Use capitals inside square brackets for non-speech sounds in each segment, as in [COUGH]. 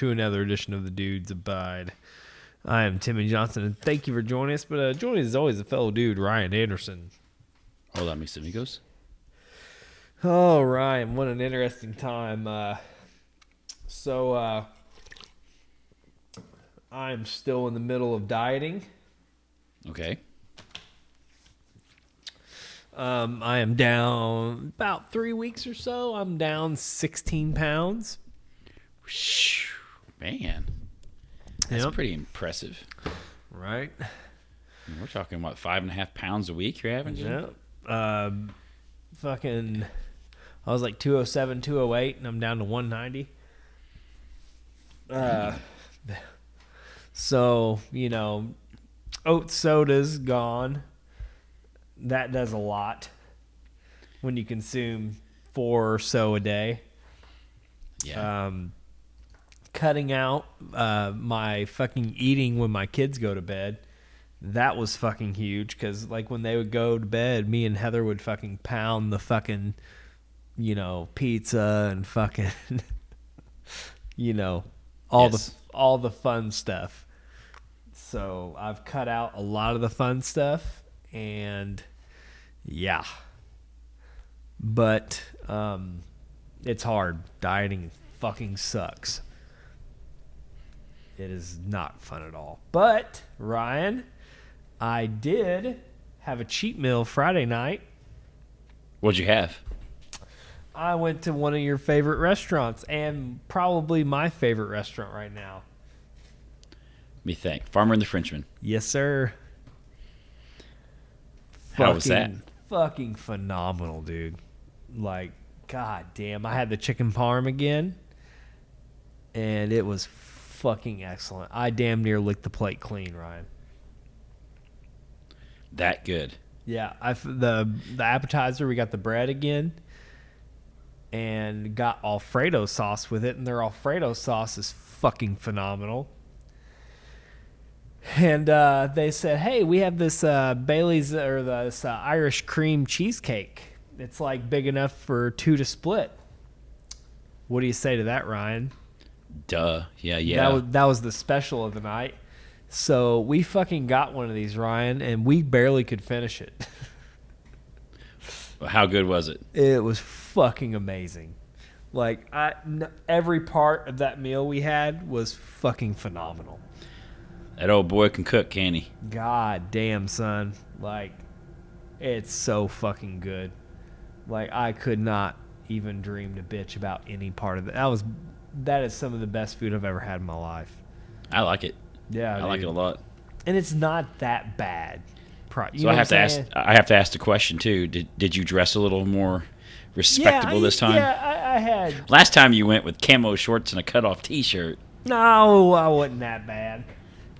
To another edition of the Dudes Abide. I am Timmy Johnson, and thank you for joining us. But uh, joining us is always a fellow dude, Ryan Anderson. Hola, mis amigos. Oh, Ryan, what an interesting time. Uh, so, uh, I'm still in the middle of dieting. Okay. Um, I am down about three weeks or so. I'm down 16 pounds. Shoo, Man, that's Yep. pretty impressive. Right? I mean, We're talking what five and a half pounds a week you're having. Yeah. Um, fucking, I was like 207, 208, and I'm down to 190. Uh, [LAUGHS] so, you know, oat soda's gone. That does a lot when you consume four or so a day. Yeah. Um, cutting out uh, my fucking eating when my kids go to bed. That was fucking huge because, like, when they would go to bed, me and Heather would fucking pound the fucking, you know, pizza and fucking, [LAUGHS] you know, all Yes. the all the fun stuff. So I've cut out a lot of the fun stuff, and yeah, but um, it's hard. Dieting fucking sucks. It is not fun at all. But Ryan, I did have a cheat meal Friday night. What'd you have? I went to one of your favorite restaurants and probably my favorite restaurant right now. Me think. Farmer and the Frenchman. Yes, sir. How was that? Fucking- Fucking phenomenal, dude. Like, god damn. I had the chicken parm again, and it was fucking excellent. I damn near licked the plate clean, Ryan. That good. Yeah, I the the appetizer we got the bread again, and got Alfredo sauce with it, and their Alfredo sauce is fucking phenomenal. And uh, they said, "Hey, we have this uh, Bailey's or this uh, Irish cream cheesecake. It's like big enough for two to split." What do you say to that, Ryan? Duh. Yeah. Yeah. That was that was the special of the night. So we fucking got one of these, Ryan, and we barely could finish it. How good was it? It was fucking amazing. Like I, n- every part of that meal we had was fucking phenomenal. That old boy can cook, can he? God damn, son. Like it's so fucking good. Like I could not even dream to bitch about any part of it. That was that is some of the best food I've ever had in my life. I like it. Yeah, I like it a lot. And it's not that bad. Pro- So I have to ask. I have to ask the question too. Did Did you dress a little more respectable yeah, this time? Yeah, I, I had Last time you went with camo shorts and a cut off T-shirt. No, I wasn't that bad.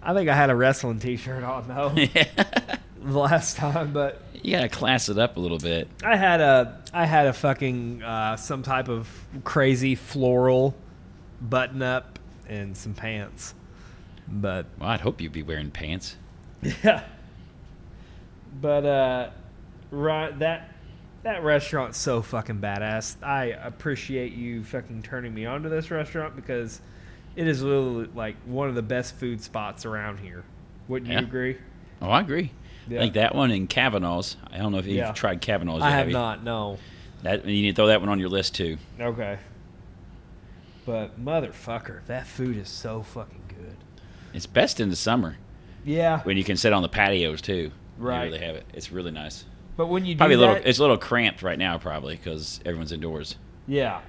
I think I had a wrestling T-shirt on though [LAUGHS] the last time, but you gotta class it up a little bit. I had a I had a fucking uh, some type of crazy floral button up and some pants, but Well, I'd hope you'd be wearing pants. yeah. But uh, right that that restaurant's so fucking badass. I appreciate you fucking turning me on to this restaurant because it is literally like one of the best food spots around here. Wouldn't Yeah. you agree? Oh, I agree. Yeah. I think that one in Kavanaugh's. I don't know if you've Yeah. tried Kavanaugh's. I have you? not. No. That you need to throw that one on your list too. Okay. But motherfucker, that food is so fucking good. It's best in the summer Yeah. when you can sit on the patios too. Right. You really have it. It's really nice. But when you Probably a little. that, It's a little cramped right now, probably because everyone's indoors. yeah.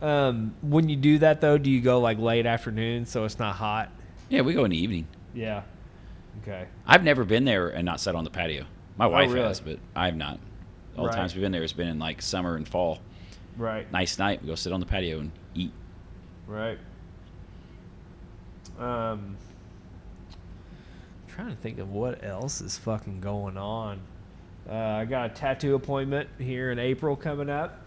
Um, when you do that though, do you go like late afternoon so it's not hot? Yeah, we go in the evening. Yeah. Okay. I've never been there and not sat on the patio. My wife Oh, really? has, but I've not. All Right. the times we've been there, it's been in like summer and fall. Right. Nice night. We go sit on the patio and eat. Right. Um, trying to think of what else is fucking going on. Uh, I got a tattoo appointment here in April coming up.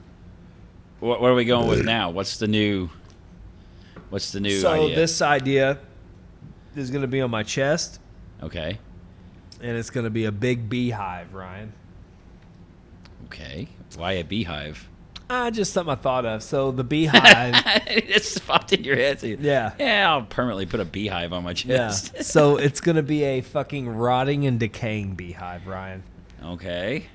What, what are we going with now? What's the new? What's the new so idea? this idea is going to be on my chest, Okay. and it's going to be a big beehive, Ryan. Okay. Why a beehive? Ah, just something I thought of. So the [LAUGHS] beehive. it just popped in your head. Yeah. Yeah, I'll permanently put a beehive on my chest. yeah. [LAUGHS] So it's gonna be a fucking rotting and decaying beehive, Ryan. okay.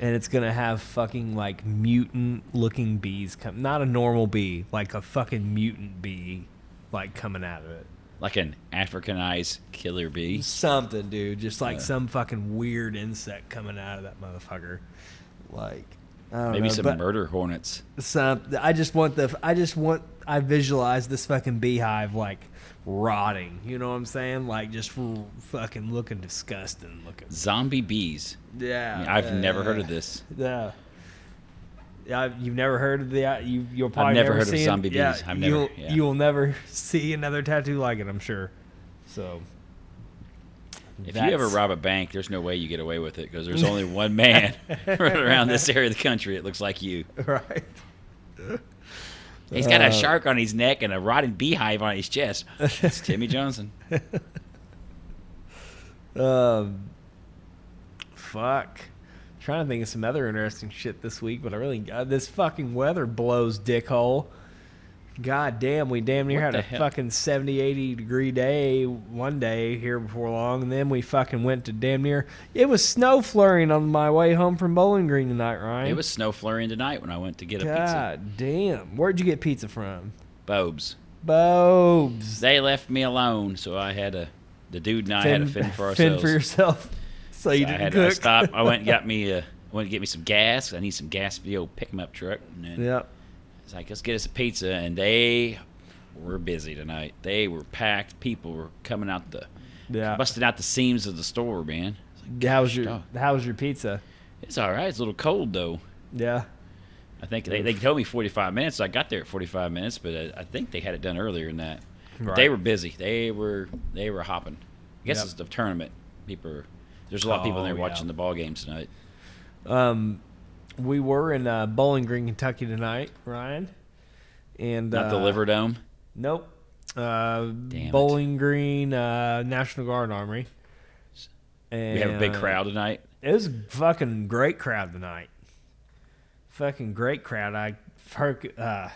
and it's gonna have fucking like mutant looking bees come not a normal bee like a fucking mutant bee like coming out of it Like an Africanized killer bee. something dude just like Yeah. some fucking weird insect coming out of that motherfucker like Maybe know, some murder hornets. some i just want the i just want i visualize this fucking beehive like rotting you know what i'm saying like just fucking looking disgusting looking Zombie bees. yeah I mean, I've yeah, never heard of this. Yeah. Yeah, you've never heard of the uh, you. You'll probably never never heard of see it. zombie Yeah, bees. I've never- You'll, yeah. you'll never [LAUGHS] see another tattoo like it. I'm sure. So. If you ever rob a bank, there's no way you get away with it because there's only one man running [LAUGHS] [LAUGHS] around this area of the country. It looks like you. right, He's got a Uh, shark on his neck and a rotting beehive on his chest. It's Timmy Johnson. [LAUGHS] um, fuck. trying to think of some other interesting shit this week, but I really uh, this fucking weather blows dickhole. God damn, we damn near What had a hell? fucking 70, 80 degree day one day here before long, and then we fucking went to damn near. It was snow flurrying on my way home from Bowling Green tonight, Ryan. It was snow flurrying tonight when I went to get a pizza. God damn. Where'd you get pizza from? Bobes. Bobes. They left me alone, so I had a. The dude and I had to fend for [LAUGHS] Fend ourselves. for yourself. [LAUGHS] So you So didn't had to I cook. stop. I went and got [LAUGHS] me. Uh, I went to get me some gas. I need some gas for the old pick 'em up truck. And then Yep. It's like, let's get us a pizza. And they were busy tonight. They were packed. People were coming out the, Yeah. busting out the seams of the store, man. Like, How was your. How was your pizza? It's all right. It's a little cold though. Yeah. I think they, they told me 45 minutes. So I got there at 45 minutes, but I, I think they had it done earlier than that. Right. They were busy. They were they were hopping. I guess Yep. it's the tournament. People, are, there's a lot of people in there Oh, yeah. watching the ball games tonight. Um, we were in uh, Bowling Green, Kentucky tonight, Ryan. And Not the uh, Liver Dome. Nope. Uh, it. Bowling Green uh, National Guard Armory. And We have a big crowd tonight. It was a fucking great crowd tonight. Fucking great crowd. I heard, uh,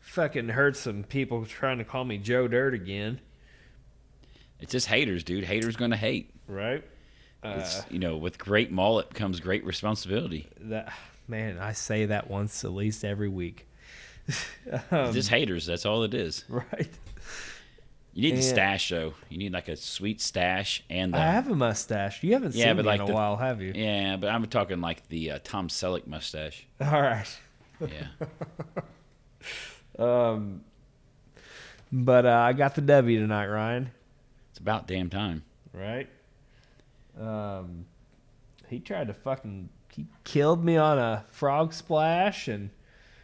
fucking heard some people trying to call me Joe Dirt again. It's just haters, dude. Haters gonna hate. Right? Uh, It's, you know, with great mullet comes great responsibility. that man, I say that once at least every week. [LAUGHS] um, just haters. That's all it is. [LAUGHS] right. You need the and- stash, though. You need like a sweet stash and the I have a mustache. You haven't Yeah, seen but like in a the- while, have you? yeah. But I'm talking like the uh, Tom Selleck mustache. All right. Yeah. [LAUGHS] Um, but uh, I got the W tonight, Ryan. it's about damn time. Right. Um, he tried to fucking he killed me on a frog splash, and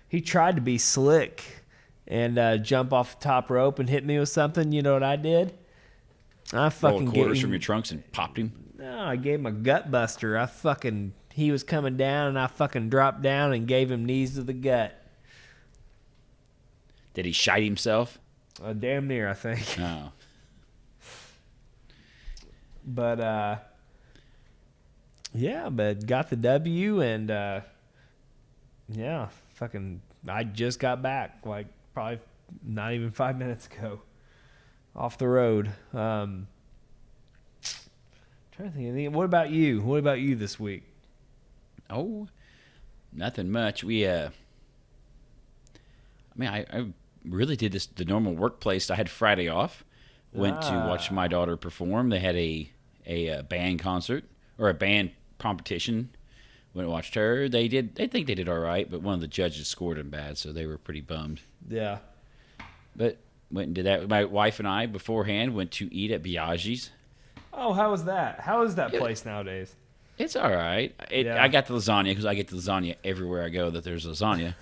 he tried to be slick and uh, jump off the top rope and hit me with something. You know what I did? I fucking Rolled quarters him, from your trunks and popped him. No, I gave him a gut buster. I fucking he was coming down, and I fucking dropped down and gave him knees to the gut. Did he shite himself? Uh, damn near, I think. No. [LAUGHS] But uh yeah, but got the W and uh yeah, fucking I just got back like probably not even 5 minutes ago off the road. Um trying to think of anything. What about you? What about you this week? Oh, nothing much. We uh, I mean, I, I really did this the normal workplace. I had Friday off. Went to watch Ah. my daughter perform. They had a a, uh band concert or a band competition. Went and watched her. They did. They think they did all right, but one of the judges scored them bad, so they were pretty bummed. Yeah. But went and did that. My wife and I beforehand went to eat at Biaggi's. Oh, how was that? How is that Yeah. place nowadays? It's all right. It, Yeah. I got the lasagna because I get the lasagna everywhere I go. That there's lasagna.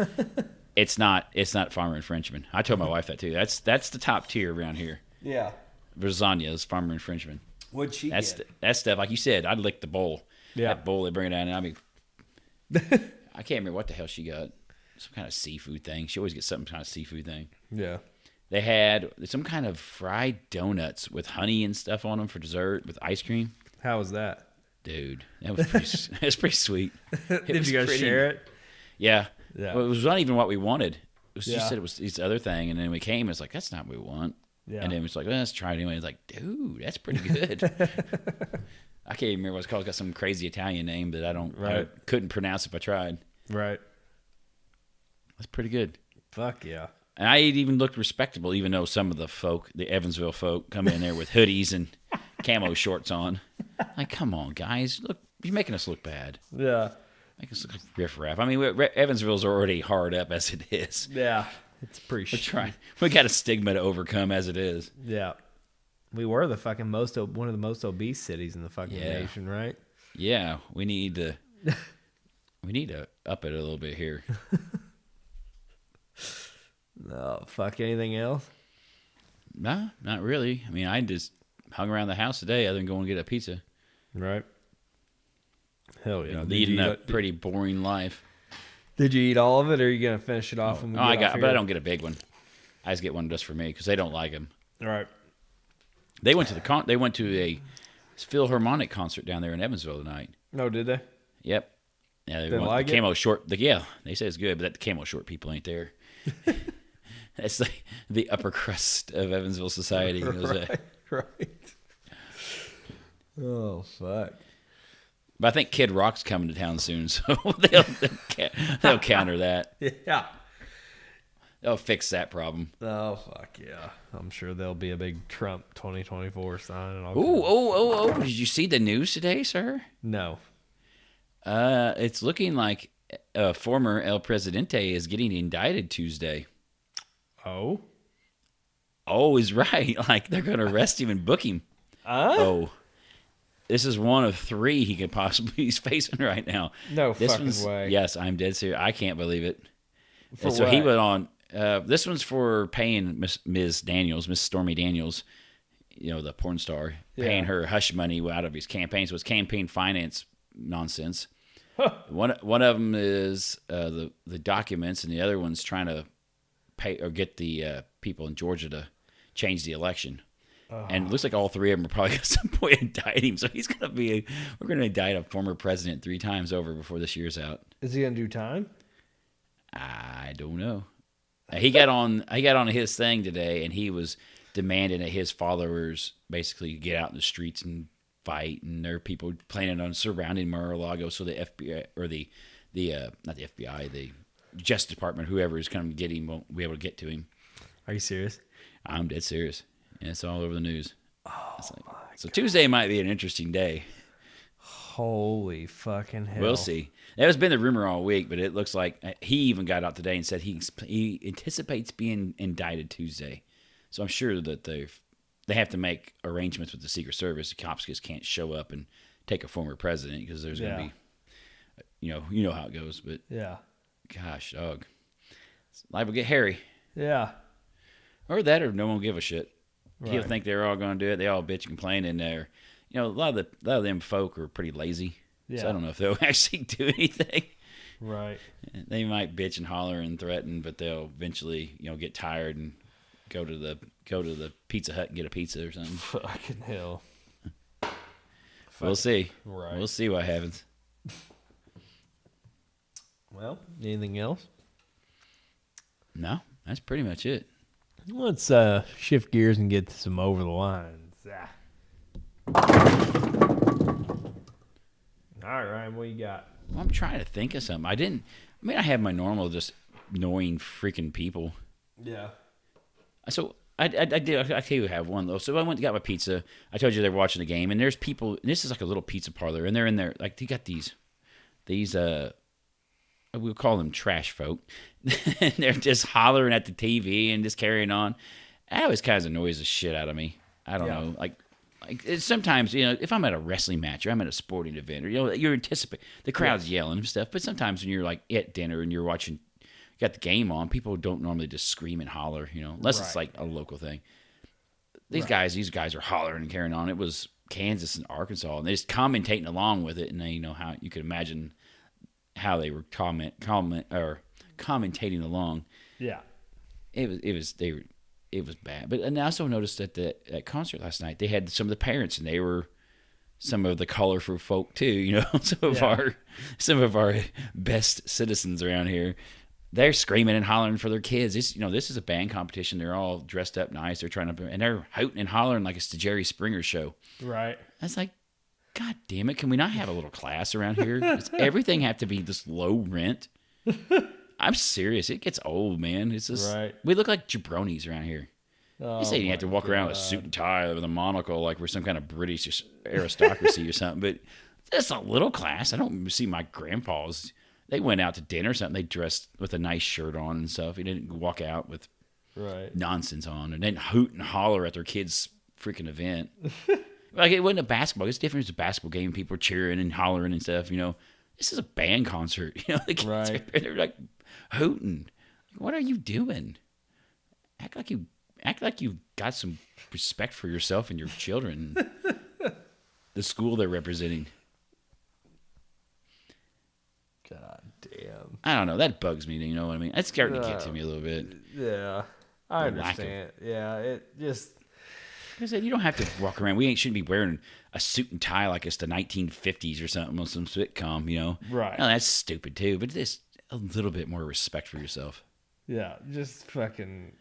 [LAUGHS] it's not. It's not farmer and Frenchman. I told my wife that too. That's that's the top tier around here. Yeah. Lasagna is farmer and Frenchman. What'd she That's get? that stuff. Like you said, I'd lick the bowl. Yeah. That bowl they bring it down. And I mean, [LAUGHS] I can't remember what the hell she got. Some kind of seafood thing. She always gets some kind of seafood thing. yeah. They had some kind of fried donuts with honey and stuff on them for dessert with ice cream. How was that? Dude, that was pretty. it [LAUGHS] was pretty sweet. [LAUGHS] It Did you guys pretty- share it? Yeah, Yeah. Well, it was not even what we wanted. It was, She Yeah. said it was this other thing, and then we came. It's like that's not what we want. Yeah. And then it's like well, let's try it anyway. It's like, dude, that's pretty good. [LAUGHS] I can't even remember what it's called. It's got some crazy Italian name that I don't, I Right. couldn't pronounce if I tried. right. That's pretty good. Fuck yeah. And I even looked respectable, even though some of the folk, the Evansville folk, come in there with hoodies and [LAUGHS] camo shorts on. Like, come on, guys, look, you're making us look bad. Yeah. Make us look like riffraff. I mean, Evansville's already hard up as it is. Yeah. It's pretty We're trying. [LAUGHS] We got a stigma to overcome as it is. Yeah. We were the fucking most one of the most obese cities in the fucking Yeah. nation, right? Yeah, we need to. [LAUGHS] we need to up it a little bit here. [LAUGHS] No, fuck anything else. Nah, not really. I mean, I just hung around the house today, other than going to get a pizza. Right. Hell yeah. Leading you, a pretty boring life. Did you eat all of it, or are you gonna finish it off? when we Oh, I get got, off but I don't get a big one. I just get one just for me because they don't like them. All right. They went to the con. They went to a Philharmonic concert down there in Evansville tonight. No, did they? Yep. Yeah, they Didn't like the it? camo short. The, yeah, they say it's good, but that the camo short people ain't there. [LAUGHS] That's like the upper crust of Evansville society. It was a- right. Right. Oh fuck. But I think Kid Rock's coming to town soon, [LAUGHS] so they'll they'll, they'll counter that. [LAUGHS] Yeah. They'll fix that problem. Oh fuck yeah. I'm sure there'll be a big Trump 2024 sign and all. Ooh, oh, oh, oh! Did you see the news today, sir? No. Uh, it's looking like uh, former El Presidente is getting indicted Tuesday. Oh. Oh, is [LAUGHS] right. Like they're going to arrest him and book him. Uh? Oh, this is one of three he could possibly [LAUGHS] be facing right now. No This fucking one's way. yes, I'm dead serious. I can't believe it. For And so he went on. Uh, this one's for paying Miss, Ms. Daniels, Miss Stormy Daniels, you know the porn star, paying Yeah. her hush money out of his campaign. So it's campaign finance nonsense. One one of them is uh, the the documents, and the other one's trying to pay or get the uh, people in Georgia to change the election. And it looks like all three of them are probably [LAUGHS] at some point indict him. So he's gonna be a, we're gonna indict a former president three times over before this year's out. Is he gonna do time? I don't know. Uh, He got on he got on his thing today, and he was demanding that his followers basically get out in the streets and fight. And there are people planning on surrounding Mar-a-Lago, so the FBI or the the uh, not the FBI, the Justice Department, whoever is coming to get him, won't be able to get to him. Are you serious? I'm dead serious. And it's all over the news. Oh, so Tuesday might be an interesting day. Holy fucking hell. We'll see. That has been the rumor all week, but it looks like uh, he even got out today and said he he anticipates being indicted Tuesday. So I'm sure that they they have to make arrangements with the Secret Service. The cops just can't show up and take a former president because there's going to be, you know, you know how it goes. But Yeah. gosh, dog, life will get hairy, Yeah. or that, or no one will give a shit. Right. think they're all going to do it. They all bitch and complain, and they're, you know, a lot of the a lot of them folk are pretty lazy. So I don't know if they'll [LAUGHS] actually do anything. Right. They might bitch and holler and threaten, but they'll eventually, you know, get tired and go to the go to the Pizza Hut and get a pizza or something. [LAUGHS] Fucking hell. We'll see. Right. We'll see what happens. Well, anything else? No, that's pretty much it. Let's uh, shift gears and get to some over the lines. Ah. All right, Ryan, what you got? I'm trying to think of something. I didn't. I mean, I have my normal just annoying freaking people. Yeah. So I, I, I did. I tell you, have one though. So I went and got my pizza. I told you they were watching the game, and there's people. And this is like a little pizza parlor, and they're in there. Like they got these, these uh, we'll call them trash folk. [LAUGHS] and they're just hollering at the TV and just carrying on. That always kind of annoys the shit out of me. I don't Yeah. know, like. Like it's sometimes, you know, if I'm at a wrestling match or I'm at a sporting event, or you know, you're anticipating the crowd's yelling and stuff. But sometimes when you're like at dinner and you're watching, you got the game on, people don't normally just scream and holler, you know, unless it's like a local thing. These guys, these guys are hollering and carrying on. It was Kansas and Arkansas, and they're just commentating along with it, and you know how you could imagine how they were comment comment or commentating along. Yeah. It was it was they were it was bad. But and I also noticed that the at concert last night they had some of the parents, and they were some of the colorful folk too. You know, [LAUGHS] some of Yeah. our some of our best citizens around here. they're screaming and hollering for their kids. This, you know, this is a band competition. They're all dressed up nice. They're trying to, and they're hooting and hollering like it's the Jerry Springer show. Right. Was like, God damn it! Can we not have a little class around here? Does [LAUGHS] everything have to be this low rent? I'm serious. It gets old, man. It's just Right. we look like jabronis around here. Oh, You say you have to walk around with a suit and tie with a monocle, like we're some kind of British aristocracy or something. But just a little class. I don't see my grandpas. They went out to dinner or something. They dressed with a nice shirt on and stuff. He didn't walk out with Right. nonsense on and then hoot and holler at their kids' freaking event. [LAUGHS] like it wasn't a basketball. It's different. It's a basketball game. People are cheering and hollering and stuff. You know, this is a band concert. [LAUGHS] You know, the kids Right. are, they're like hooting. What are you doing? Act like you act like you've got some respect for yourself and your children. [LAUGHS] the school they're representing. God damn. I don't know. That bugs me. You know what I mean? That's starting to get to me a little bit. Yeah. I The lack of- understand. Yeah. It just. I said, you don't have to walk around. We ain't shouldn't be wearing a suit and tie like it's the 1950s or something on some sitcom, you know? Right. No, that's stupid too. But just a little bit more respect for yourself. Yeah, just fucking.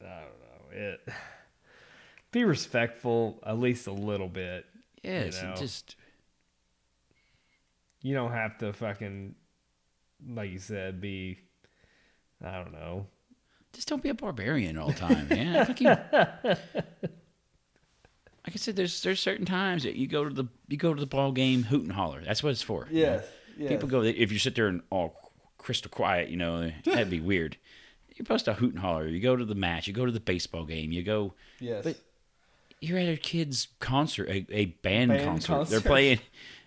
I don't know. It. [SIGHS] Be respectful, at least a little bit. Yes, know. just You don't have to fucking, like you said, be. I don't know. just don't be a barbarian all the time, man. [LAUGHS] like, I said, there's there's certain times that you go to the you go to the ball game, hoot and holler. That's what it's for. you know? People go if you sit there and all crystal quiet, you know, that'd be weird. You're supposed to hoot and holler. You go to the match. You go to the baseball game. You go. Yes. But you're at a kid's concert, a, a band, Band concert. concert. They're playing,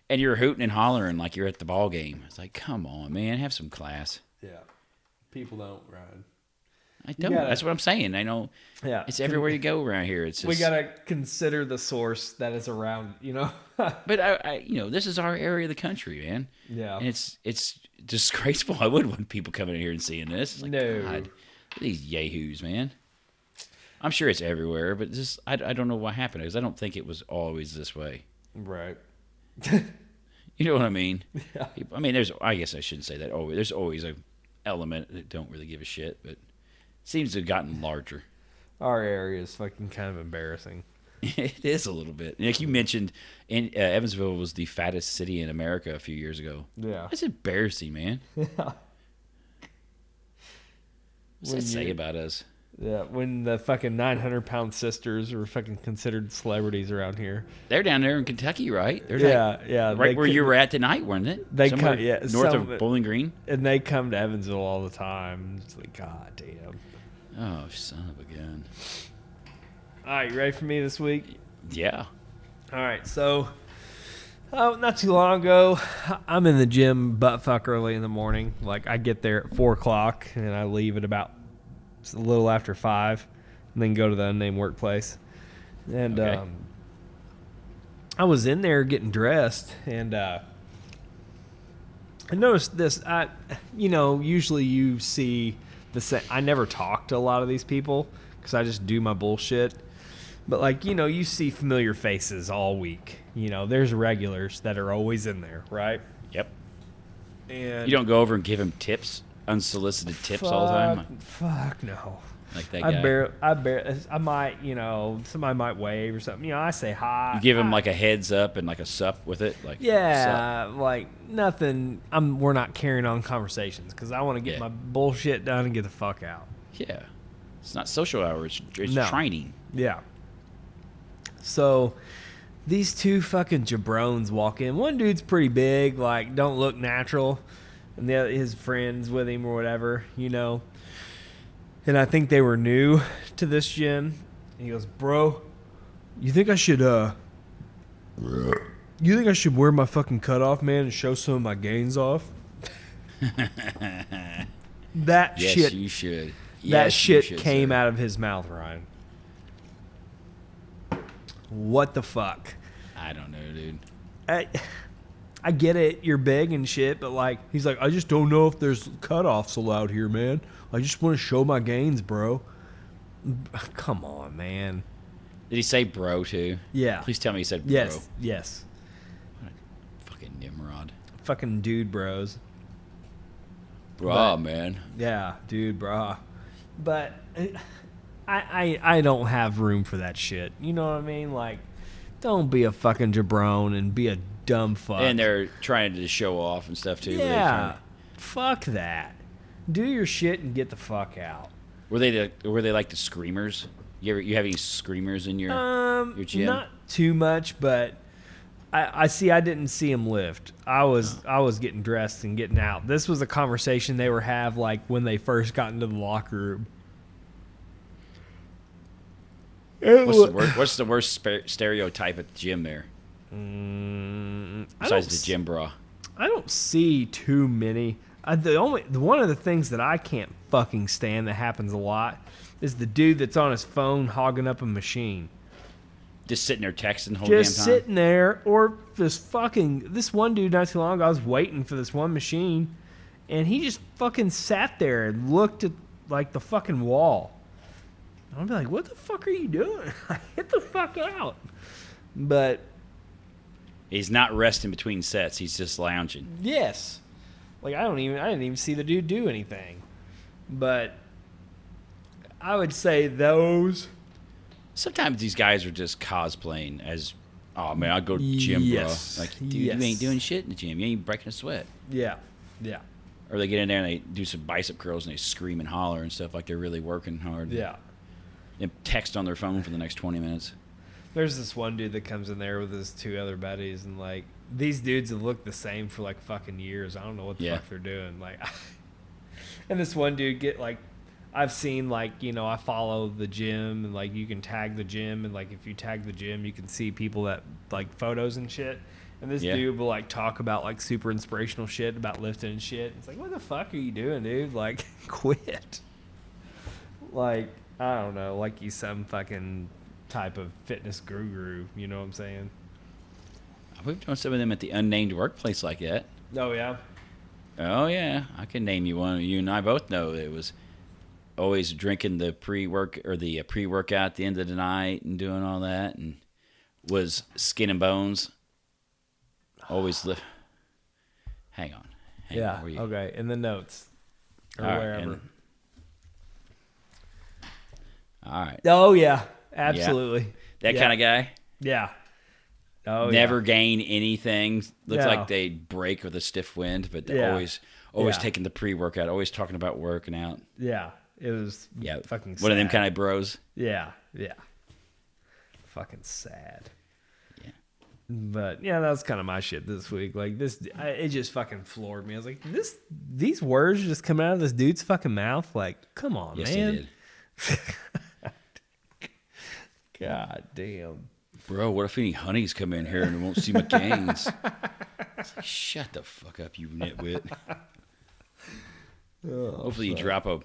and you're hooting and hollering like you're at the ball game. It's like, come on, man, have some class. yeah. People don't ride. I don't. gotta- That's what I'm saying. I know Yeah. it's everywhere you go around here. It's just, We gotta consider the source that is around. You know. [LAUGHS] But I, I, you know, this is our area of the country, man. yeah. And it's it's disgraceful. [LAUGHS] I wouldn't want people coming in here and seeing this. Like, No. God, these yahoos, man. I'm sure it's everywhere, but just I, I don't know what happened because I don't think it was always this way. right. [LAUGHS] You know what I mean? Yeah. I mean, there's. I guess I shouldn't say that. Always, there's always a element that don't really give a shit, but seems to have gotten larger. Our area is fucking kind of embarrassing. [LAUGHS] it is a little bit. Like you mentioned, in uh, Evansville was the fattest city in America a few years ago. Yeah. That's embarrassing, man. [LAUGHS] Yeah. What's When that say about us? Yeah, when the fucking 900 pound sisters were fucking considered celebrities around here. They're down there in Kentucky, right? They're Yeah, like- yeah. right where could- you were at tonight, weren't it? They Somewhere cut- yeah, north some- of Bowling Green. And they come to Evansville all the time. It's like, god damn. Oh, son of a gun! All right, you ready for me this week? Yeah, All right, so oh, not too long ago, I'm in the gym butt fuck early in the morning. Like I get there at four o'clock and I leave at about a little after five, and then go to the unnamed workplace. And Okay. um, I was in there getting dressed, and uh, I noticed this. I, you know, usually you see the same. I never talk to a lot of these people because I just do my bullshit. But like you know, you see familiar faces all week. You know, there's regulars that are always in there, right? yep. And You don't go over and give them tips, unsolicited tips all the time, Fuck, fuck no. like that I guy. bear, I bear, I might, you know, somebody might wave or something. You know, I say hi. you give him hi. like a heads up and like a sup with it, like sup. Yeah, like nothing. I'm. We're not carrying on conversations because I want to get Yeah. my bullshit done and get the fuck out. Yeah, it's not social hour. It's, it's No. training. Yeah. So these two fucking jabrones walk in. One dude's pretty big, like don't look natural, and the his friends with him or whatever, you know. And I think they were new to this gym. And he goes, "Bro, you think I should uh you think I should wear my fucking cutoff, man, and show some of my gains off?" [LAUGHS] that Yes, shit you should. that Yes, you shit should, came sir. out of his mouth, Ryan. What the fuck? I don't know, dude. I, I get it, you're big and shit, but like, he's like, I just don't know if there's cutoffs allowed here, man. I just want to show my gains, bro. [SIGHS] Come on, man. Did he say bro too? Yeah. Please tell me he said bro. Yes, yes. Fucking Nimrod. Fucking dude, bros. Raw, man. Yeah, dude, brah. But [SIGHS] I, I I don't have room for that shit. You know what I mean? Like, don't be a fucking jabron and be a dumb fuck. And they're trying to show off and stuff too. Yeah, fuck that. Do your shit and get the fuck out. Were they the, were they like the screamers? You ever you have any screamers in your Um, your gym? not too much, but I, I see. I didn't see him lift. I was I was getting dressed and getting out. This was a conversation they were have like when they first got into the locker room. what's the [LAUGHS] worst, what's the worst stereotype at the gym there Mm, I besides the gym bra? I don't see too many. Uh, the only one of the things that I can't fucking stand that happens a lot is the dude that's on his phone hogging up a machine. Just sitting there texting the whole just damn time. sitting there, or this fucking this one dude not too long ago. I was waiting for this one machine, and he just fucking sat there and looked at like the fucking wall. I'll be like, "What the fuck are you doing? [LAUGHS] Get the fuck out!" But He's not resting between sets. He's just lounging. yes, like I don't even I didn't even see the dude do anything. But I would say those. Sometimes these guys are just cosplaying as, oh man, I'll go to the gym, Yes. bro. Like, dude, Yes. you ain't doing shit in the gym. You ain't breaking a sweat. Yeah, yeah, Or they get in there and they do some bicep curls and they scream and holler and stuff like they're really working hard. yeah. And text on their phone for the next 20 minutes. There's this one dude that comes in there with his two other buddies, and like these dudes have looked the same for like fucking years. I don't know what the Yeah. fuck they're doing. Like, [LAUGHS] and this one dude get like, I've seen like you know I follow the gym and like you can tag the gym and like if you tag the gym you can see people that like photos and shit. And this Yeah. dude will like talk about like super inspirational shit about lifting and shit. It's like, what the fuck are you doing, dude? Like, [LAUGHS] quit. Like, I don't know, like you some fucking type of fitness guru. You know what I'm saying? We've done some of them at the unnamed workplace like that. Oh yeah. Oh yeah, I can name you one. You and I both know it was always drinking the pre-work or the uh, pre-workout at the end of the night and doing all that, and was skin and bones. Always [SIGHS] lift. Hang on. Hang yeah. On, Okay. In the notes or All right, wherever. and- all right, oh yeah. Absolutely. that Yeah. kind of guy. Yeah. Oh Never Yeah. gain anything. Looks No. like they break with a stiff wind, but they're Yeah. always always Yeah. taking the pre-workout, always talking about working out. Yeah. It was Yeah, fucking one of them kind of bros. Yeah, yeah. Fucking sad. Yeah. But yeah, that was kind of my shit this week. Like this, I, it just fucking floored me. I was like, this, these words just coming out of this dude's fucking mouth. Like, come on, Yes, man. [LAUGHS] God damn. Bro, what if any honeys come in here and they won't see my gains? Like, [LAUGHS] Shut the fuck up, you nitwit. [LAUGHS] Hopefully you drop a,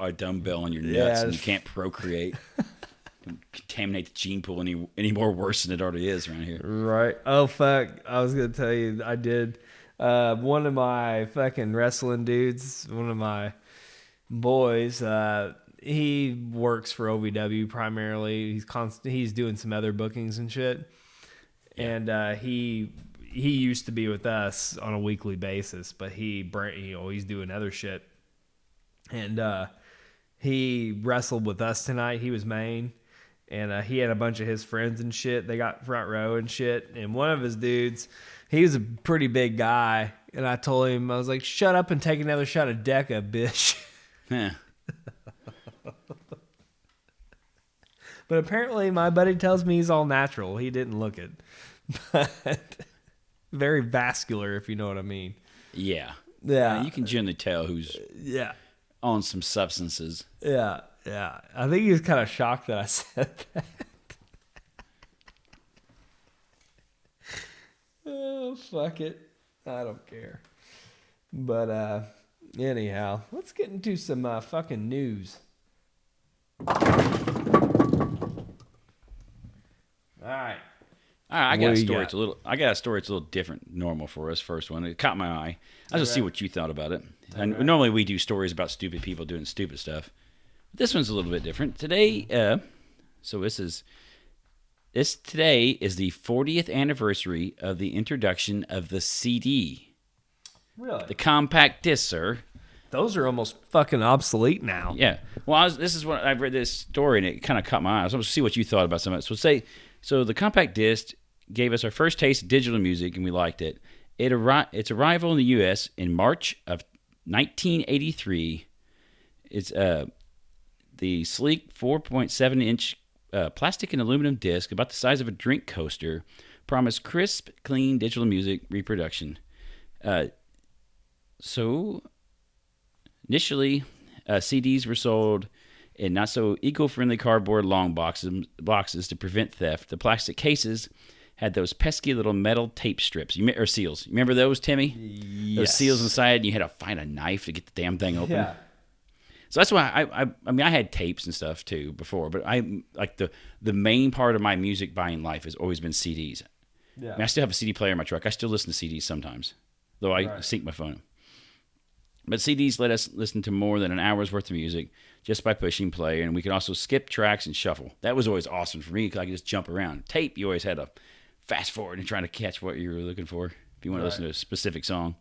a dumbbell on your nuts and you can't procreate. [LAUGHS] Contaminate the gene pool any any more worse than it already is around here. Right. Oh fuck. I was gonna tell you I did. Uh, one of my fucking wrestling dudes, one of my boys, uh, he works for OVW primarily. He's const- he's doing some other bookings and shit. And uh, he he used to be with us on a weekly basis, but he you know he's doing other shit. And uh, he wrestled with us tonight. He was main, and uh, he had a bunch of his friends and shit. They got front row and shit. And one of his dudes, he was a pretty big guy, and I told him I was like, "Shut up and take another shot of Deca, bitch." Huh. [LAUGHS] But apparently, my buddy tells me he's all natural. He didn't look it, but [LAUGHS] very vascular, if you know what I mean. Yeah. Yeah. You can generally tell who's Yeah, on some substances. yeah, yeah. I think he was kind of shocked that I [LAUGHS] said that. oh fuck it, I don't care. But uh, anyhow, let's get into some uh, fucking news. All right. All right, I got a story. It's a little. I got a story. It's a little different, normal for us. First one, it caught my eye. I just see what you thought about it. And normally we do stories about stupid people doing stupid stuff. But This one's a little bit different. Today, uh, so this is this today is the 40th anniversary of the introduction of the CD, Really? the compact disc, sir. Those are almost fucking obsolete now. Yeah. Well, was, this is what I've read this story and it kind of caught my eye. I was supposed to see what you thought about some of it. So say, so the compact disc gave us our first taste of digital music and we liked it. It arri- its arrival in the U.S. in March of 1983. It's uh, the sleek 4.7 inch uh, plastic and aluminum disc, about the size of a drink coaster, promised crisp, clean digital music reproduction. Uh, so Initially, uh, CDs were sold in not so eco-friendly cardboard long boxes boxes to prevent theft. The plastic cases had those pesky little metal tape strips you, or seals. You remember those, Timmy? Yes. Those seals inside, and you had to find a knife to get the damn thing open. Yeah. So that's why I, I I mean I had tapes and stuff too before, but I like the the main part of my music buying life has always been CDs. Yeah. I, mean, I still have a CD player in my truck. I still listen to CDs sometimes, though I Right. sync my phone. But CDs let us listen to more than an hour's worth of music just by pushing play, and we could also skip tracks and shuffle. That was always awesome for me because I could just jump around. Tape, you always had to fast forward and trying to catch what you were looking for if you want to listen to a specific song.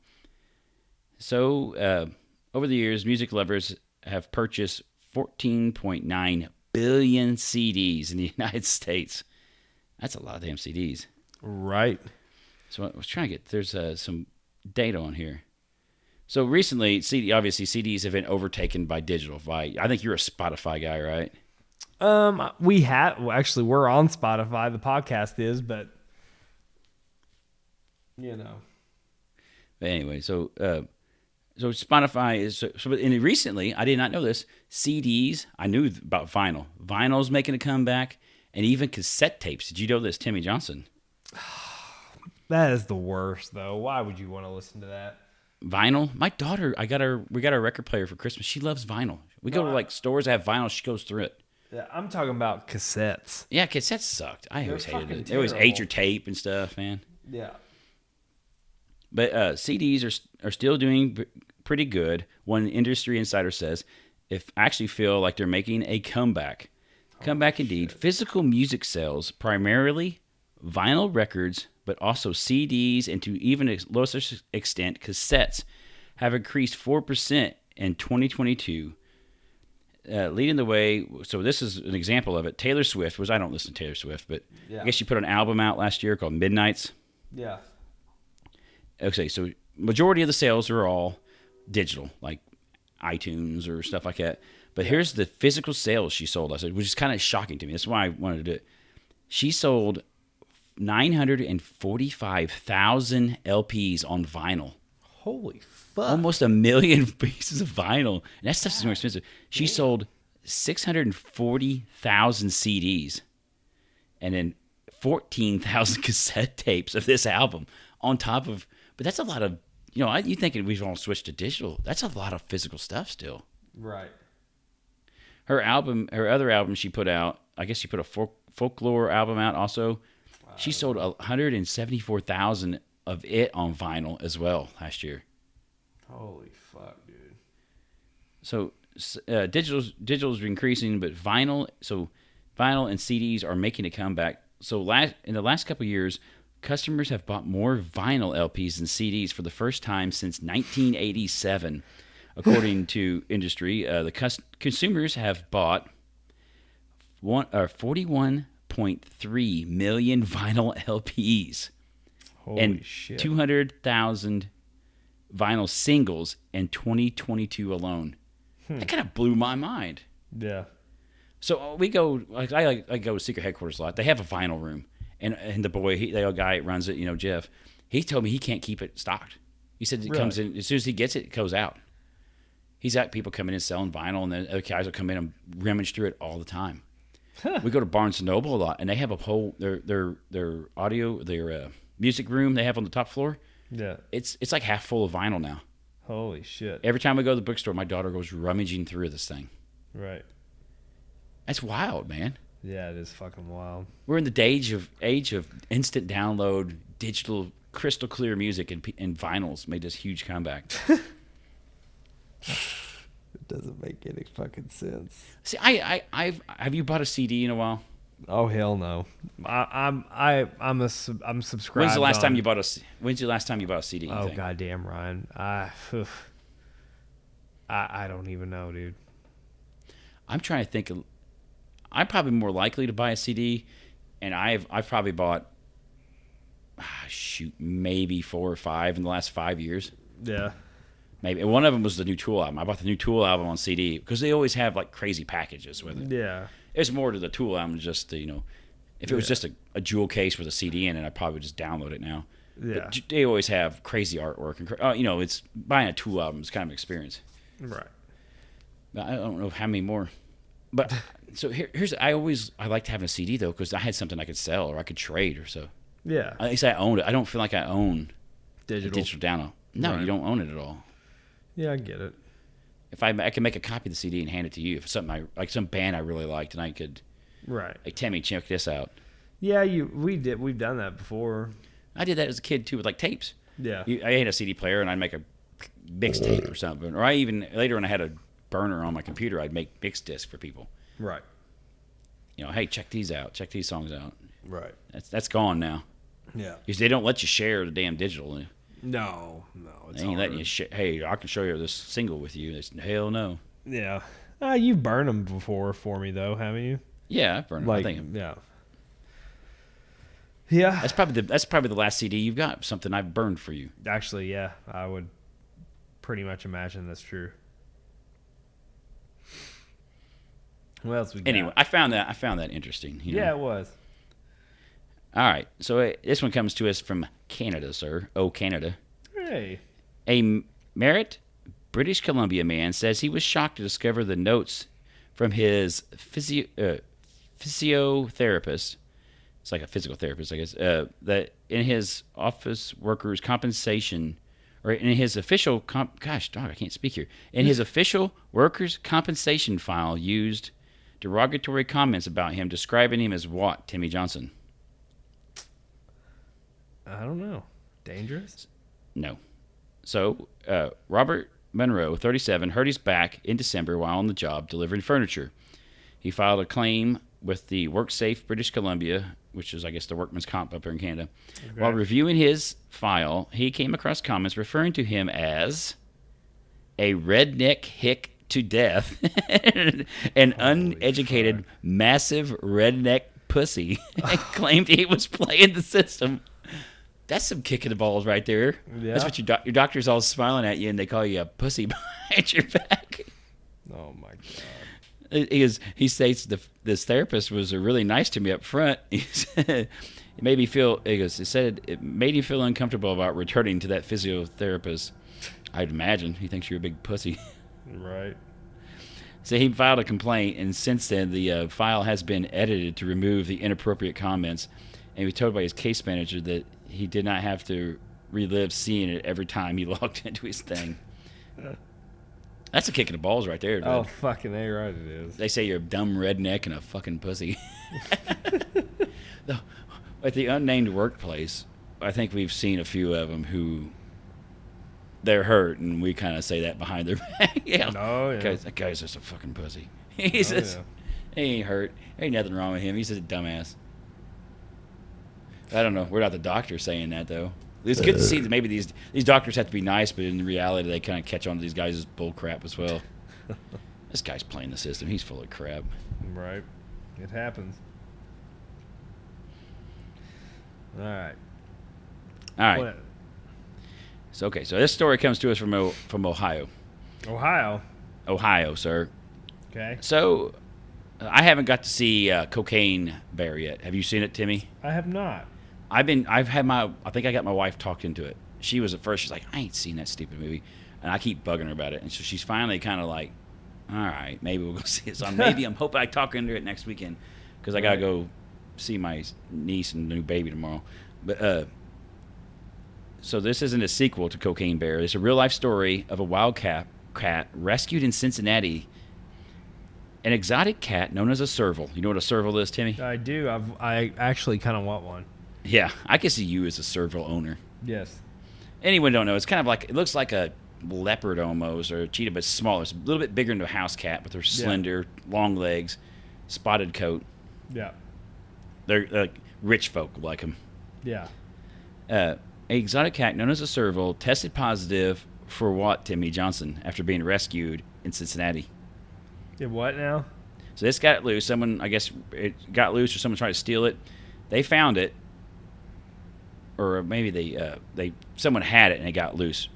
So, uh, over the years, music lovers have purchased 14.9 billion CDs in the [LAUGHS] United States. That's a lot of damn CDs. Right. So I was trying to get there's uh, some data on here. So recently, CD obviously CDs have been overtaken by digital. By I think you're a Spotify guy, right? Um, we have well, actually we're on Spotify. The podcast is, but you know, But anyway, so uh, so Spotify is so, so. And recently, I did not know this. CDs, I knew about vinyl. Vinyl's making a comeback, and even cassette tapes. Did you know this, Timmy Johnson? [SIGHS] that is the worst though. Why would you want to listen to that? Vinyl. My daughter, I got her. We got her record player for Christmas. She loves vinyl. We go to like stores that have vinyl. She goes through it. Yeah, I'm talking about cassettes. Yeah, cassettes sucked. I always hated it. They always ate terrible. your tape and stuff, man. Yeah. But uh, CDs are are still doing pretty good. One industry insider says, "If I actually feel like they're making a comeback, comeback indeed. Physical music sales, primarily vinyl records, but also CDs, and to even a lesser extent cassettes, have increased four percent in 2022." Uh, leading the way, so this is an example of it. Taylor Swift was I don't listen to Taylor Swift, but Yeah. I guess she put an album out last year called Midnights Yeah. okay, so majority of the sales are all digital, like iTunes or stuff like that. But here's the physical sales she sold us, which is kind of shocking to me. That's why I wanted to do it. She sold 945,000 LPs on vinyl. Holy fuck. Almost a million [LAUGHS] pieces of vinyl. And that stuff's more expensive. She sold 640,000 CDs and then 14,000 [LAUGHS] cassette tapes of this album on top of, but that's a lot of, you know, I, you thinking we've all switched to digital. That's a lot of physical stuff still. Right. Her album, her other album she put out, I guess she put a folk, folklore album out also. She sold 174,000 of it on vinyl as well last year. Holy fuck, dude. So uh, digital's digital's increasing, but vinyl. So vinyl and CDs are making a comeback. So last in the last couple years, customers have bought more vinyl LPs than CDs for the first time since 1987, [LAUGHS] according to industry. Uh, the cus- consumers have bought one uh, 41.3 million [LAUGHS] vinyl LPs Holy and 200,000 vinyl singles in 2022 alone. That kind of blew my mind. yeah. So uh, we go, like I like I go to secret headquarters a lot. They have a vinyl room, and and the boy, he, the guy that runs it, you know, Jeff, he told me he can't keep it stocked. He said it Really? comes in as soon as he gets it, it goes out. He's got people coming in selling vinyl, and then other guys will come in and rummage through it all the time. We go to Barnes and Noble a lot, and they have a whole their their their audio their uh, music room they have on the top floor. Yeah. It's it's like half full of vinyl now. Holy shit. Every time we go to the bookstore, my daughter goes rummaging through this thing. Right. That's wild, man. Yeah, it is fucking wild. We're in the age of age of instant download, digital, crystal clear music, and, and vinyls made this huge comeback. [LAUGHS] It doesn't make any fucking sense. See, I, I, I've have you bought a CD in a while? Oh hell no. I, I'm I I'm a sub, I'm subscribed. When's the last time you bought a? c- When's the last time you bought a CD? Oh think? goddamn, Ryan. I oof. I, I don't even know, dude. I'm trying to think. Of, I'm probably more likely to buy a CD, and I've I've probably bought ah, shoot maybe four or five in the last five years. Yeah. Maybe one of them was the new Tool album. I bought the new Tool album on CD because they always have like crazy packages with it. Yeah. It's more to the Tool album, just the, you know, if it was Yeah. just a, a jewel case with a CD in it, I'd probably just download it now. Yeah. But they always have crazy artwork and uh, you know, it's buying a Tool album is kind of an experience. Right. But I don't know how many more. But [LAUGHS] so here, here's I always I liked having a CD though because I had something I could sell or I could trade or so. Yeah. At least I owned it. I don't feel like I own Digital. digital download. No, Right. you don't own it at all. Yeah, I get it. If I I can make a copy of the CD and hand it to you if it's something I like some band I really liked and I could Right. like Timmy check this out. Yeah, you we did we've done that before. I did that as a kid too with like tapes. Yeah. You- I had a CD player and I'd make a mixtape or something. Or I even later when I had a burner on my computer, I'd make mix disc for people. Right. You know, hey, check these out, check these songs out. Right. That's that's gone now Yeah. because they don't let you share the damn digital. Eh? No, no, it's They ain't letting you. Sh- hey, I can show you this single with you. It's, hell no. Yeah. Uh, you've burned them before for me though, haven't you? Yeah, I've burned. Like, I think yeah. Yeah. that's probably the that's probably the last CD you've got. Something I've burned for you. Actually, yeah, I would pretty much imagine that's true. What else we got? Anyway, I found that I found that interesting. you know. yeah, it was. All right. So uh, this one comes to us from Canada, sir. Oh, Canada. Hey. A Merritt, British Columbia man says he was shocked to discover the notes from his physio, uh, physiotherapist. It's like a physical therapist, I guess. Uh, that in his office workers' compensation, or in his official comp, gosh, dog, I can't speak here. In his [LAUGHS] official workers' compensation file, used derogatory comments about him, describing him as what? Timmy Johnson. I don't know. Dangerous? No. So, uh, Robert Monroe, 37, hurt his back in December while on the job delivering furniture. He filed a claim with the WorkSafe British Columbia, which is, I guess, the workman's comp up here in Canada. While reviewing his file, he came across comments referring to him as a redneck hick to death, [LAUGHS] an uneducated, massive redneck pussy, [LAUGHS] and claimed he was playing the system. That's some kicking the balls right there. Yeah. That's what your doc- your doctor's all smiling at you, and they call you a pussy [LAUGHS] behind your back. Oh my god. He is, he states the this therapist was really nice to me up front. [LAUGHS] He said it made me feel. He goes. He said it made you feel uncomfortable about returning to that physiotherapist. I'd imagine he thinks you're a big pussy. [LAUGHS] Right. So he filed a complaint, and since then the uh, file has been edited to remove the inappropriate comments. And he was told by his case manager that he did not have to relive seeing it every time he [LAUGHS] logged into his thing. That's a kick in the balls right there. Dude. Oh fucking A right it is. They say you're a dumb redneck and a fucking pussy. [LAUGHS] At the unnamed workplace, I think we've seen a few of them who they're hurt, and we kind of say that behind their [LAUGHS] back. yeah, Oh, yeah. that guy's, that guy's just a fucking pussy. He's Oh, just, yeah. he ain't hurt. Ain't nothing wrong with him. He's just a dumbass. I don't know. We're not the doctor saying that though. It's good to see that maybe these these doctors have to be nice, but in reality, they kind of catch on to these guys' bull crap as well. [LAUGHS] this guy's playing the system. He's full of crap. Right. It happens. All right. All right. What- So okay, so this story comes to us from O- from Ohio, Ohio. Ohio, sir. Okay. So I haven't got to see uh, Cocaine Bear yet. Have you seen it, Timmy? I have not. I've been. I've had my. I think I got my wife talked into it. She was at first. She's like, I ain't seen that stupid movie, and I keep bugging her about it. And so she's finally kind of like, all right, maybe we'll go [LAUGHS] see it. So I'm, maybe I'm hoping I talk her into it next weekend because I gotta go see my niece and new baby tomorrow. But uh, so this isn't a sequel to Cocaine Bear. It's a real life story of a wild cat cat rescued in Cincinnati. An exotic cat known as a serval. You know what a serval is, Timmy? I do. I've, I actually kind of want one. Yeah, I can see you as a serval owner. Yes. anyone don't know, it's kind of like it looks like a leopard almost or a cheetah, but smaller. It's a little bit bigger than a house cat, but they're slender, long legs, spotted coat. Yeah. They're like rich folk like them. Yeah. Uh, a exotic cat known as a serval tested positive for what, Timmy Johnson, after being rescued in Cincinnati. Did what now? So this got loose. Someone, I guess, it got loose, or someone tried to steal it. They found it, or maybe they uh, they someone had it and it got loose.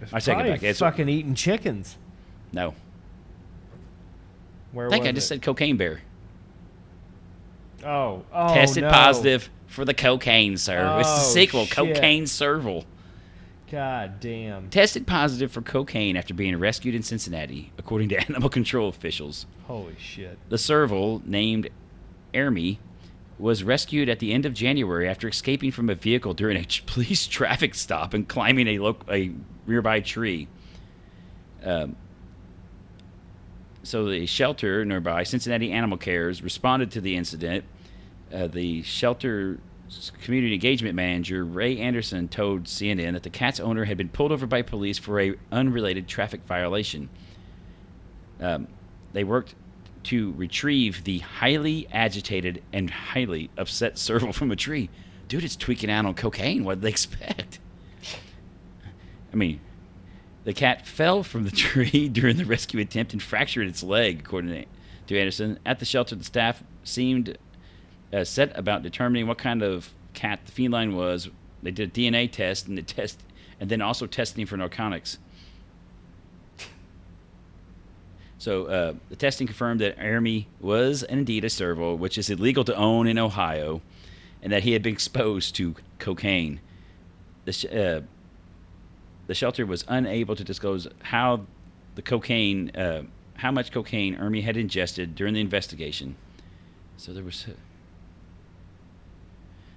It's I take it back. It's- fucking eating chickens. No, Where I think I just it? said cocaine bear. Oh, oh, Tested no. positive for the cocaine, sir. it's the Oh, sequel, shit. Cocaine Serval. God damn. Tested positive for cocaine after being rescued in Cincinnati, according to [LAUGHS] animal control officials. Holy shit. The serval, named Ermi, was rescued at the end of January after escaping from a vehicle during a [LAUGHS] police traffic stop and climbing a, loc- a nearby tree. Um, so the shelter nearby, Cincinnati Animal Cares, responded to the incident. Uh, the shelter community engagement manager Ray Anderson told CNN that the cat's owner had been pulled over by police for a unrelated traffic violation. Um, they worked to retrieve the highly agitated and highly upset [LAUGHS] serval from a tree. Dude, it's tweaking out on cocaine. What did they [LAUGHS] expect? I mean, the cat fell from the [LAUGHS] tree during the rescue attempt and fractured its leg, according to Anderson. At the shelter, the staff seemed uh, set about determining what kind of cat the feline was. They did a DNA test and the test, and then also testing for narcotics. So uh, the testing confirmed that Ermi was indeed a serval, which is illegal to own in Ohio, and that he had been exposed to cocaine. The, sh- uh, the shelter was unable to disclose how the cocaine, uh, how much cocaine Ermi had ingested during the investigation. So there was.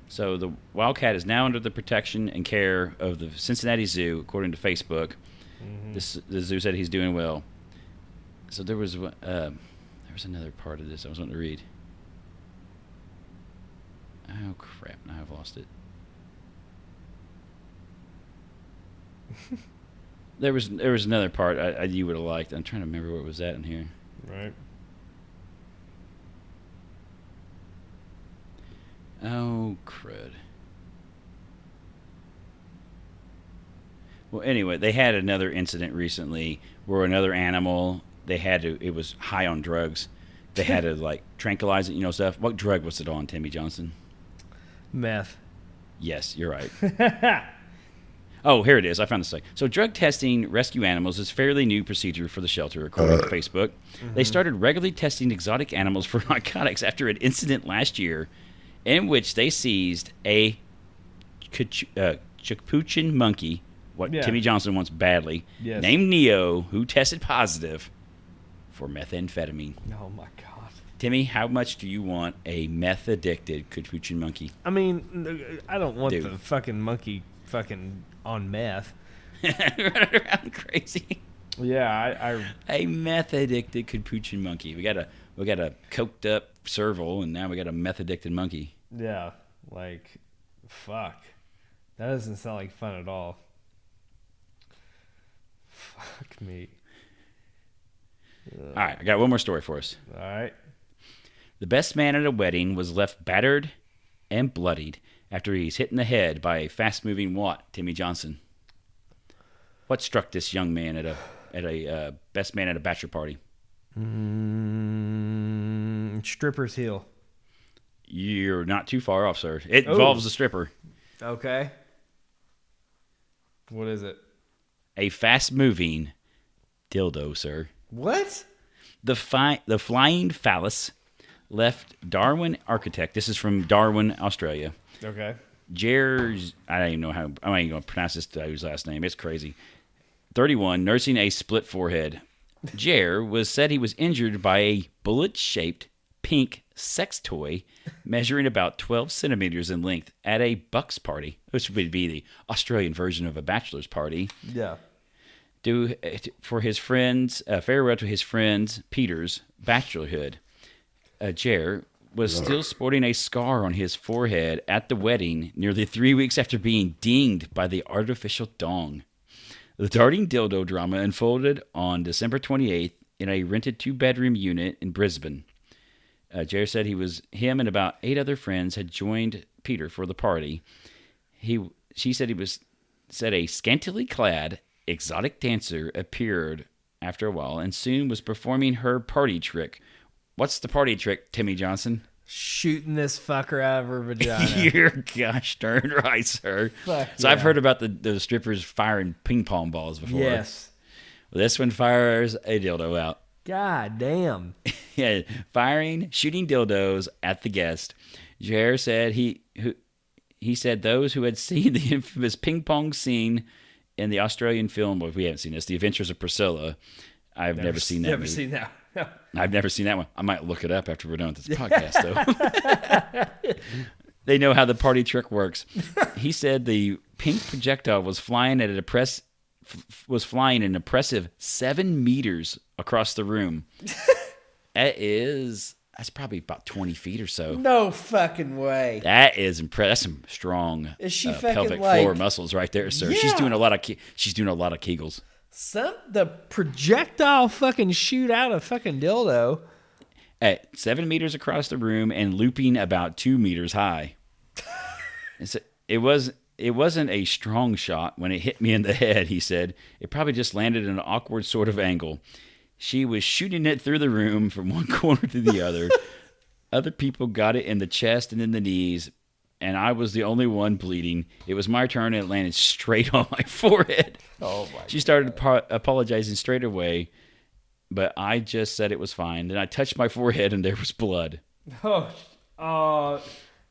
So the wildcat is now under the protection and care of the Cincinnati Zoo, according to Facebook. This, the zoo said he's doing well. So there was uh, there was another part of this I was wanting to read. Oh crap! Now I've lost it. [LAUGHS] there was there was another part I, I you would have liked. I'm trying to remember what was that in here. Right. Oh crud. Well, anyway, they had another incident recently where another animal they had to it was high on drugs. They had to like [LAUGHS] tranquilize it, you know, stuff. What drug was it on, Timmy Johnson? Meth. Yes, you're right. [LAUGHS] Oh, here it is. I found this thing. So, drug testing rescue animals is fairly new procedure for the shelter, according to Facebook. They started regularly testing exotic animals for [LAUGHS] narcotics after an incident last year, in which they seized a Cachu- uh, monkey, what Yeah. Timmy Johnson wants badly, Yes. named Neo, who tested positive for methamphetamine. Oh my god. Timmy, how much do you want a meth addicted capuchin monkey? I mean, uh, I don't want Dude. the fucking monkey fucking on meth. [LAUGHS] Running around crazy. Yeah, I, I a meth addicted capuchin monkey. We got a we got a coked up serval, and now we got a meth addicted monkey. yeah, like fuck. That doesn't sound like fun at all. Fuck me. All right, I got one more story for us. All right. The best man at a wedding was left battered and bloodied after he's hit in the head by a fast moving Watt, Timmy Johnson. What struck this young man at a at a uh, best man at a bachelor party? Mm, stripper's heel. You're not too far off, sir. It Oh. involves a stripper. Okay. What is it? A fast moving dildo, sir. What? The, fi- the flying phallus left Darwin Architect. This is from Darwin, Australia. Okay. Jer's, I don't even know how, I'm not even going to pronounce this uh, guy's last name. It's crazy. 31, nursing a split forehead. Jer was said he was injured by a bullet shaped pink sex toy measuring about 12 centimeters in length at a Bucks party, which would be the Australian version of a bachelor's party Yeah. Do for his friends uh, farewell to his friends Peter's bachelorhood. Uh, Jer was still sporting a scar on his forehead at the wedding, nearly three weeks after being dinged by the artificial dong. The darting dildo drama unfolded on December 28th in a rented two-bedroom unit in Brisbane. Uh, Jer said he was him and about eight other friends had joined Peter for the party. He she said he was said a scantily clad exotic dancer appeared after a while and soon was performing her party trick. What's the party trick, Timmy Johnson? Shooting this fucker out of her [LAUGHS] vagina. You're gosh darn right, sir. Fuck so I've heard about the, the strippers firing ping pong balls before. yes. Well, this one fires a dildo out. God damn. [LAUGHS] yeah, firing, shooting dildos at the guest. Jer said he who he said those who had seen the [LAUGHS] infamous ping pong scene in the Australian film. Well, we haven't seen this. The Adventures of Priscilla. I've never, seen that. Never movie. seen that. [LAUGHS] I've never seen that one. I might look it up after we're done with this [LAUGHS] podcast, though. [LAUGHS] they know how the party trick works. He said the pink projectile was flying at an impress f- was flying an impressive seven meters across the room. that is that's probably about twenty feet or so. no fucking way. That is impressive. That's some strong Is she uh, pelvic like- floor muscles right there, sir. She's doing a lot of ke- she's doing a lot of kegels. Some the projectile fucking shoot out a fucking dildo. at seven meters across the room and looping about two meters high. [LAUGHS] A- it was it wasn't a strong shot when it hit me in the [LAUGHS] head. He said it probably just landed in an awkward sort of angle. She was shooting it through the room from one [LAUGHS] corner to the other. [LAUGHS] Other people got it in the chest and in the knees, and I was the only one bleeding. It was my turn, and it landed straight [LAUGHS] on my forehead. Oh my She started apo- apologizing straight away, but I just said it was fine. Then I touched my forehead and there was blood. Oh, oh,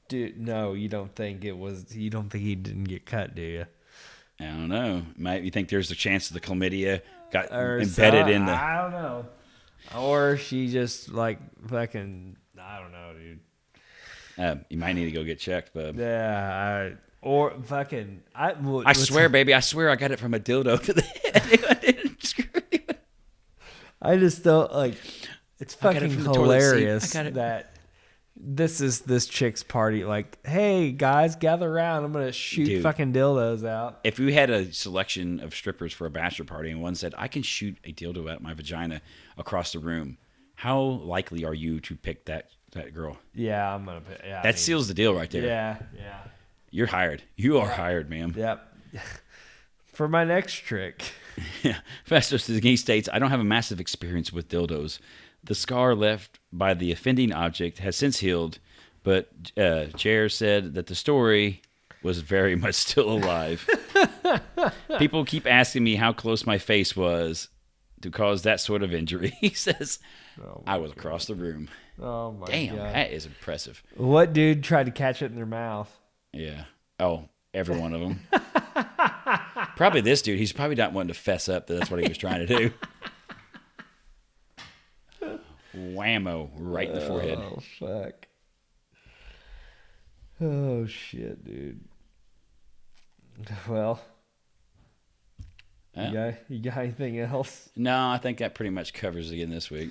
dude, no, you don't think it was? You don't think he didn't get cut, do you? I don't know. Might you think there's a chance of the chlamydia got Or embedded some- in the? I don't know. Or she just like fucking. I don't know, dude. Uh, you might need to go get checked, bub. Yeah, I, or fucking. I I swear, baby, I swear I got it from a dildo to the [LAUGHS] head. [LAUGHS] I didn't screw. I just don't like. It's fucking from the toilet seat. hilarious I got it. that this is this chick's party. Like, hey guys, gather around. I'm gonna shoot Dude. fucking dildos out. If we had a selection of strippers for a bachelor party and one said, I can shoot a dildo out my vagina across the room, how likely are you to pick that, that girl? Yeah, I'm gonna. Pick, Yeah, I That mean, seals the deal right there. Yeah, yeah, You're hired. You are hired, ma'am. yep. [LAUGHS] For my next trick. [LAUGHS] Yeah. Festus he states, I don't have a massive experience with dildos. The scar left by the offending object has since healed, but uh, Jer said that the story was very [LAUGHS] much still alive. [LAUGHS] People keep asking me how close my face was to cause that sort of injury. He says, Oh, I was across the room. oh my Damn, god! that is impressive. What dude tried to catch it in their mouth? Yeah. Oh, every one of them. Probably this dude. He's probably not wanting to fess up that that's what he was trying to do. Whammo, right in the forehead. Oh fuck. Oh shit, dude. Well, Yeah. you got you got anything else? No, I think that pretty much covers it again this week.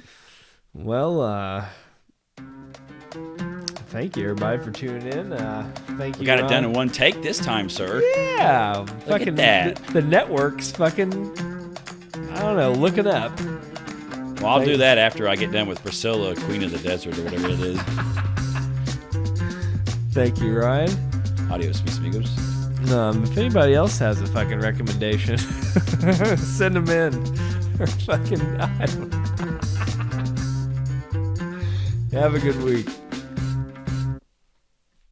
Well, uh thank you everybody for tuning in. Uh thank you. We got it done in one take this time, sir. Yeah, fucking that. The, the network's fucking. I don't know. Looking up. Well, I'll do that after I get done with Priscilla, Queen of the Desert, or whatever it is. Thank you, Ryan. Adios, mis amigos. Um, if anybody else has a fucking recommendation, [LAUGHS] send them in. Or [LAUGHS] fucking. I don't... [LAUGHS] Have a good week.